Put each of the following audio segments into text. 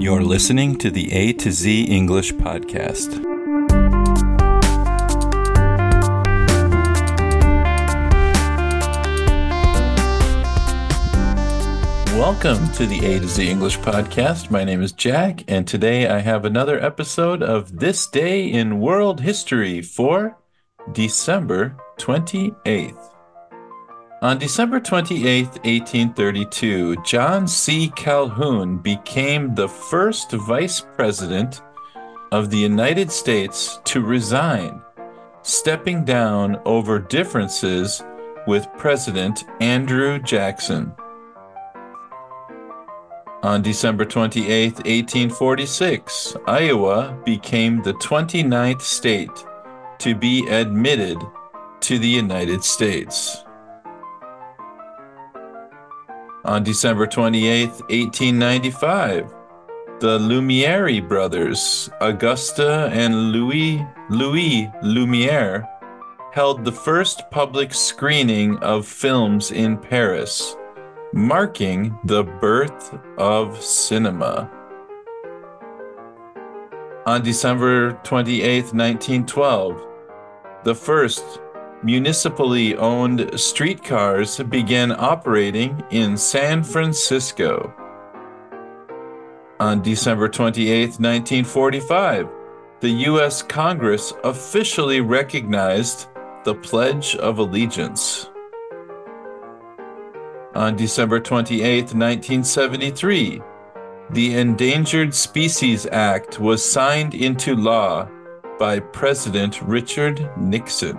You're listening to the A to Z English Podcast. Welcome to the A to Z English Podcast. My name is Jack, and today I have another episode of This Day in World History for December 28th. On December 28, 1832, John C. Calhoun became the first vice president of the United States to resign, stepping down over differences with President Andrew Jackson. On December 28, 1846, Iowa became the 29th state to be admitted to the United States. On December 28, 1895, the Lumiere brothers, Augusta and Louis Louis Lumiere, held the first public screening of films in Paris, marking the birth of cinema. On December 28, 1912, the first municipally owned streetcars began operating in San Francisco. On December 28, 1945, the U.S. Congress officially recognized the Pledge of Allegiance. On December 28, 1973, the Endangered Species Act was signed into law by President Richard Nixon.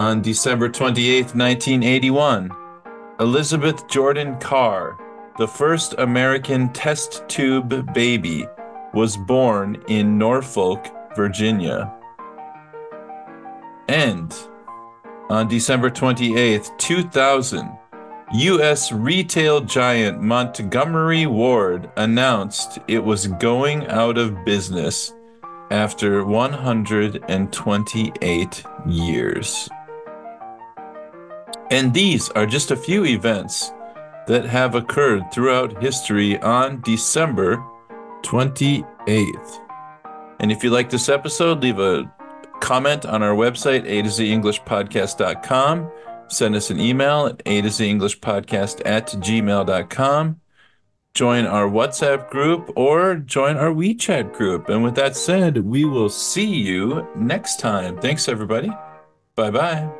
On December 28, 1981, Elizabeth Jordan Carr, the first American test tube baby, was born in Norfolk, Virginia. And on December 28, 2000, U.S. retail giant Montgomery Ward announced it was going out of business after 128 years. And these are just a few events that have occurred throughout history on December 28th. And if you like this episode, leave a comment on our website, a to z English englishpodcast.com. Send us an email at a to z englishpodcast at gmail.com. Join our WhatsApp group or join our WeChat group. And with that said, we will see you next time. Thanks, everybody. Bye bye.